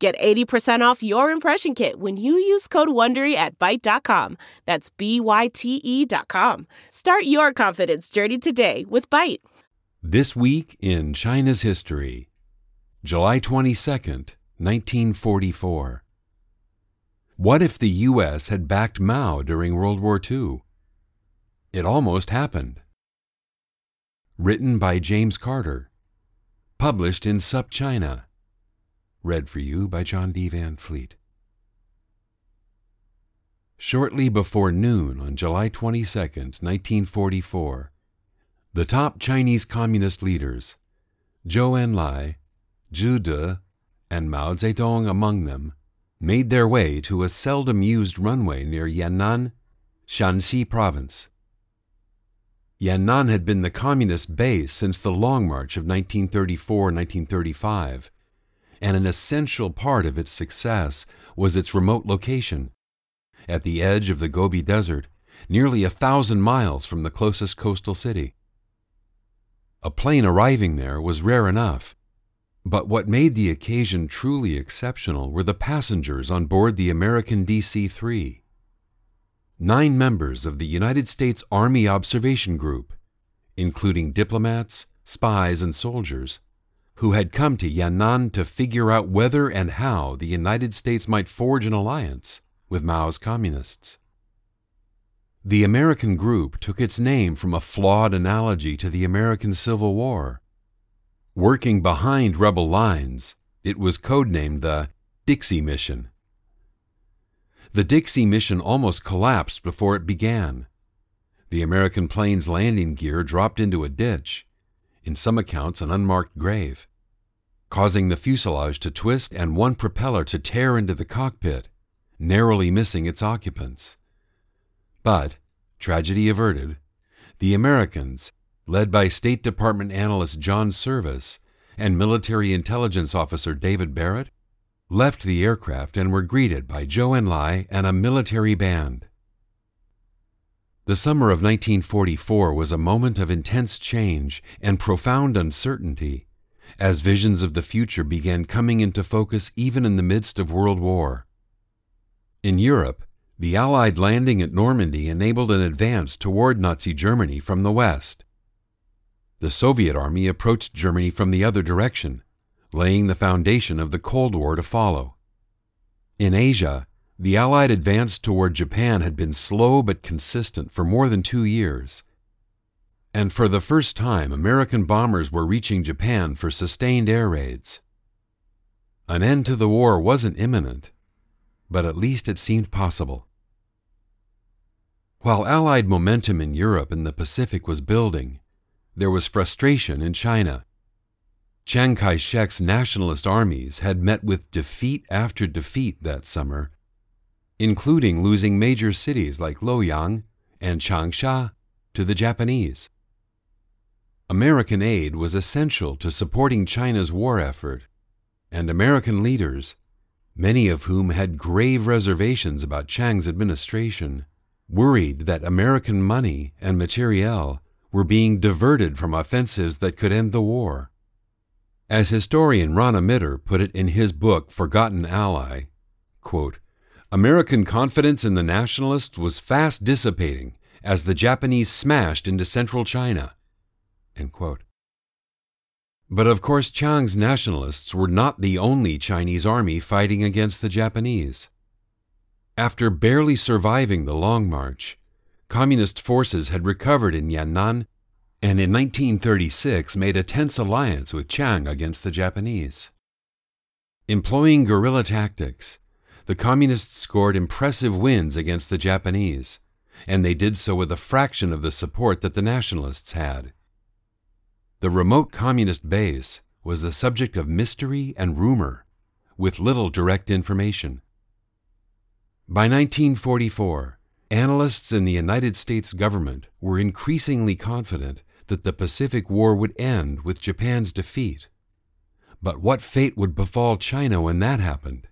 Get 80% off your impression kit when you use code WONDERY at Byte.com. That's B-Y-T-E dot com. Start your confidence journey today with Byte. This week in China's history, July 22nd, 1944. What if the U.S. had backed Mao during World War II? It almost happened. Written by James Carter. Published in SupChina. Read for you by John D. Van Fleet. Shortly before noon on July 22, 1944, the top Chinese communist leaders, Zhou Enlai, Zhu De, and Mao Zedong among them, made their way to a seldom used runway near Yan'an, Shaanxi province. Yan'an had been the communist base since the Long March of 1934 1935 and an essential part of its success was its remote location. At the edge of the Gobi Desert, nearly a thousand miles from the closest coastal city. A plane arriving there was rare enough, but what made the occasion truly exceptional were the passengers on board the American DC 3. Nine members of the United States Army Observation Group, including diplomats, spies, and soldiers, who had come to Yan'an to figure out whether and how the United States might forge an alliance with Mao's communists. The American group took its name from a flawed analogy to the American Civil War. Working behind rebel lines, it was codenamed the Dixie Mission. The Dixie Mission almost collapsed before it began. The American plane's landing gear dropped into a ditch, in some accounts an unmarked grave causing the fuselage to twist and one propeller to tear into the cockpit, narrowly missing its occupants. But, tragedy averted, the Americans, led by State Department analyst John Service and military intelligence officer David Barrett, left the aircraft and were greeted by Zhou Enlai and a military band. The summer of 1944 was a moment of intense change and profound uncertainty as visions of the future began coming into focus even in the midst of World War. In Europe, the Allied landing at Normandy enabled an advance toward Nazi Germany from the west. The Soviet army approached Germany from the other direction, laying the foundation of the Cold War to follow. In Asia, the Allied advance toward Japan had been slow but consistent for more than two years and for the first time, American bombers were reaching Japan for sustained air raids. An end to the war wasn't imminent, but at least it seemed possible. While Allied momentum in Europe and the Pacific was building, there was frustration in China. Chiang Kai shek's nationalist armies had met with defeat after defeat that summer, including losing major cities like Luoyang and Changsha to the Japanese. American aid was essential to supporting China's war effort, and American leaders, many of whom had grave reservations about Chiang's administration, worried that American money and materiel were being diverted from offensives that could end the war. As historian Rana Mitter put it in his book Forgotten Ally, quote, American confidence in the nationalists was fast dissipating as the Japanese smashed into central China but of course, Chiang's nationalists were not the only Chinese army fighting against the Japanese. After barely surviving the Long March, Communist forces had recovered in Yan'an and in 1936 made a tense alliance with Chiang against the Japanese. Employing guerrilla tactics, the Communists scored impressive wins against the Japanese, and they did so with a fraction of the support that the Nationalists had. The remote communist base was the subject of mystery and rumor, with little direct information. By 1944, analysts in the United States government were increasingly confident that the Pacific War would end with Japan's defeat. But what fate would befall China when that happened?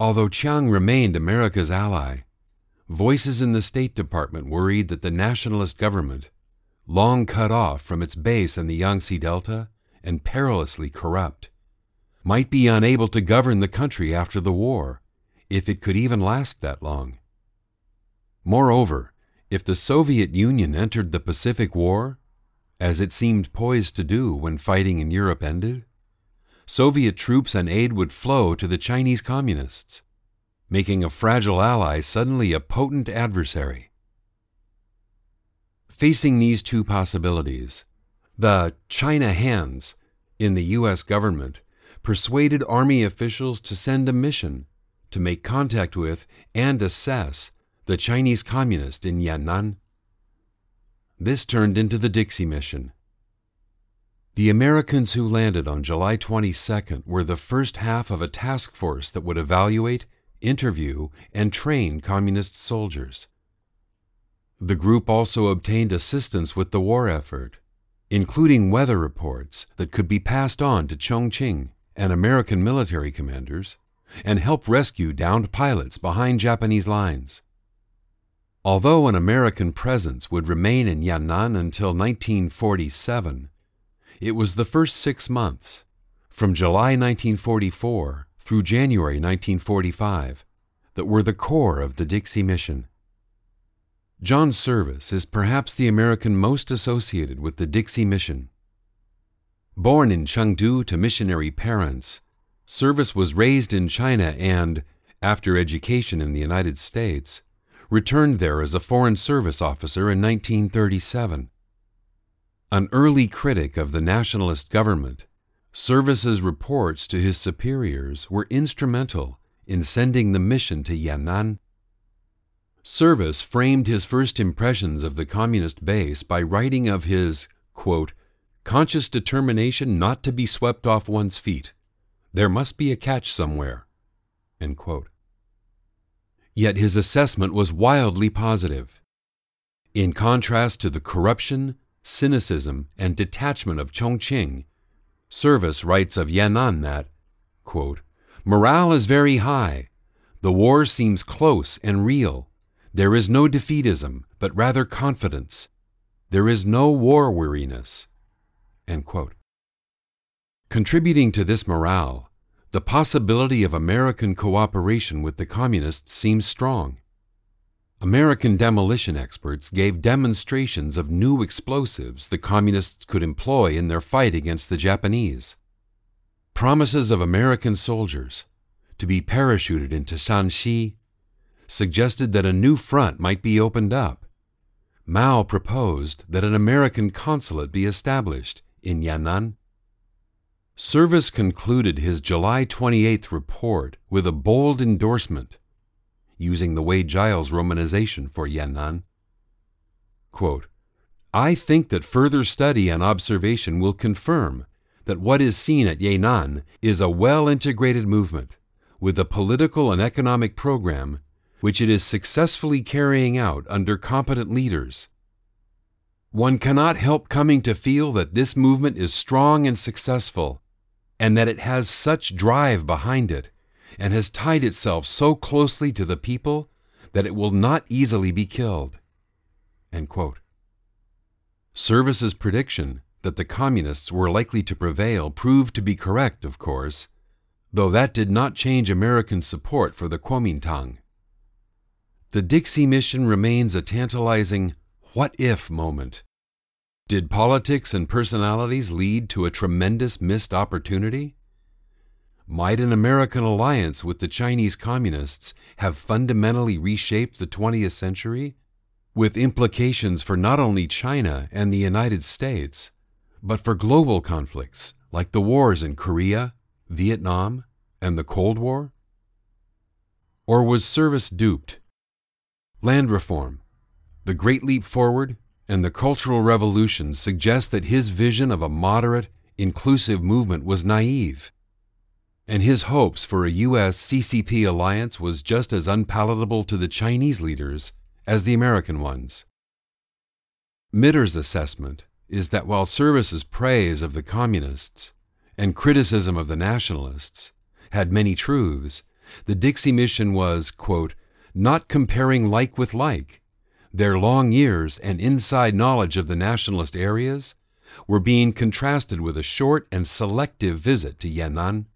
Although Chiang remained America's ally, voices in the State Department worried that the nationalist government, long cut off from its base in the Yangtze Delta and perilously corrupt, might be unable to govern the country after the war, if it could even last that long. Moreover, if the Soviet Union entered the Pacific War, as it seemed poised to do when fighting in Europe ended, Soviet troops and aid would flow to the Chinese Communists, making a fragile ally suddenly a potent adversary. Facing these two possibilities, the China hands in the U.S. government persuaded Army officials to send a mission to make contact with and assess the Chinese Communist in Yan'an. This turned into the Dixie Mission the Americans who landed on July 22nd were the first half of a task force that would evaluate, interview, and train Communist soldiers. The group also obtained assistance with the war effort, including weather reports that could be passed on to Chongqing and American military commanders, and help rescue downed pilots behind Japanese lines. Although an American presence would remain in Yan'an until 1947, it was the first six months, from July 1944 through January 1945, that were the core of the Dixie mission. John Service is perhaps the American most associated with the Dixie mission. Born in Chengdu to missionary parents, Service was raised in China and, after education in the United States, returned there as a Foreign Service officer in 1937. An early critic of the nationalist government, Service's reports to his superiors were instrumental in sending the mission to Yan'an. Service framed his first impressions of the communist base by writing of his, quote, conscious determination not to be swept off one's feet. There must be a catch somewhere. Yet his assessment was wildly positive. In contrast to the corruption, cynicism, and detachment of Chongqing, Service writes of Yan'an that, quote, Morale is very high. The war seems close and real. There is no defeatism, but rather confidence. There is no war weariness. Contributing to this morale, the possibility of American cooperation with the Communists seems strong. American demolition experts gave demonstrations of new explosives the Communists could employ in their fight against the Japanese. Promises of American soldiers to be parachuted into Shanxi suggested that a new front might be opened up. Mao proposed that an American consulate be established in Yan'an. Service concluded his July 28th report with a bold endorsement using the Wade Giles romanization for Yan'an. Quote, I think that further study and observation will confirm that what is seen at Yan'an is a well integrated movement with a political and economic program which it is successfully carrying out under competent leaders. One cannot help coming to feel that this movement is strong and successful, and that it has such drive behind it and has tied itself so closely to the people that it will not easily be killed. Service's prediction that the Communists were likely to prevail proved to be correct, of course, though that did not change American support for the Kuomintang. The Dixie mission remains a tantalizing what if moment. Did politics and personalities lead to a tremendous missed opportunity? Might an American alliance with the Chinese Communists have fundamentally reshaped the 20th century? With implications for not only China and the United States, but for global conflicts like the wars in Korea, Vietnam, and the Cold War? Or was service duped? Land reform, the Great Leap Forward, and the Cultural Revolution suggest that his vision of a moderate, inclusive movement was naive and his hopes for a U.S. CCP alliance was just as unpalatable to the Chinese leaders as the American ones. Mitter's assessment is that while Service's praise of the Communists and criticism of the Nationalists had many truths, the Dixie mission was, quote, not comparing like with like. Their long years and inside knowledge of the nationalist areas were being contrasted with a short and selective visit to Yan'an.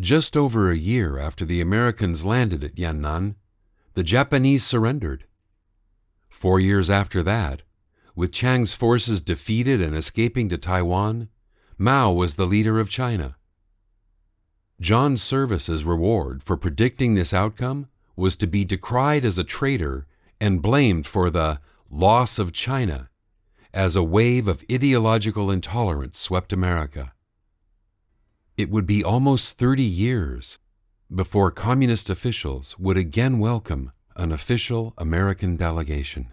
Just over a year after the Americans landed at Yan'an, the Japanese surrendered. Four years after that, with Chiang's forces defeated and escaping to Taiwan, Mao was the leader of China. John Service's reward for predicting this outcome was to be decried as a traitor and blamed for the loss of China as a wave of ideological intolerance swept America. It would be almost 30 years before communist officials would again welcome an official American delegation.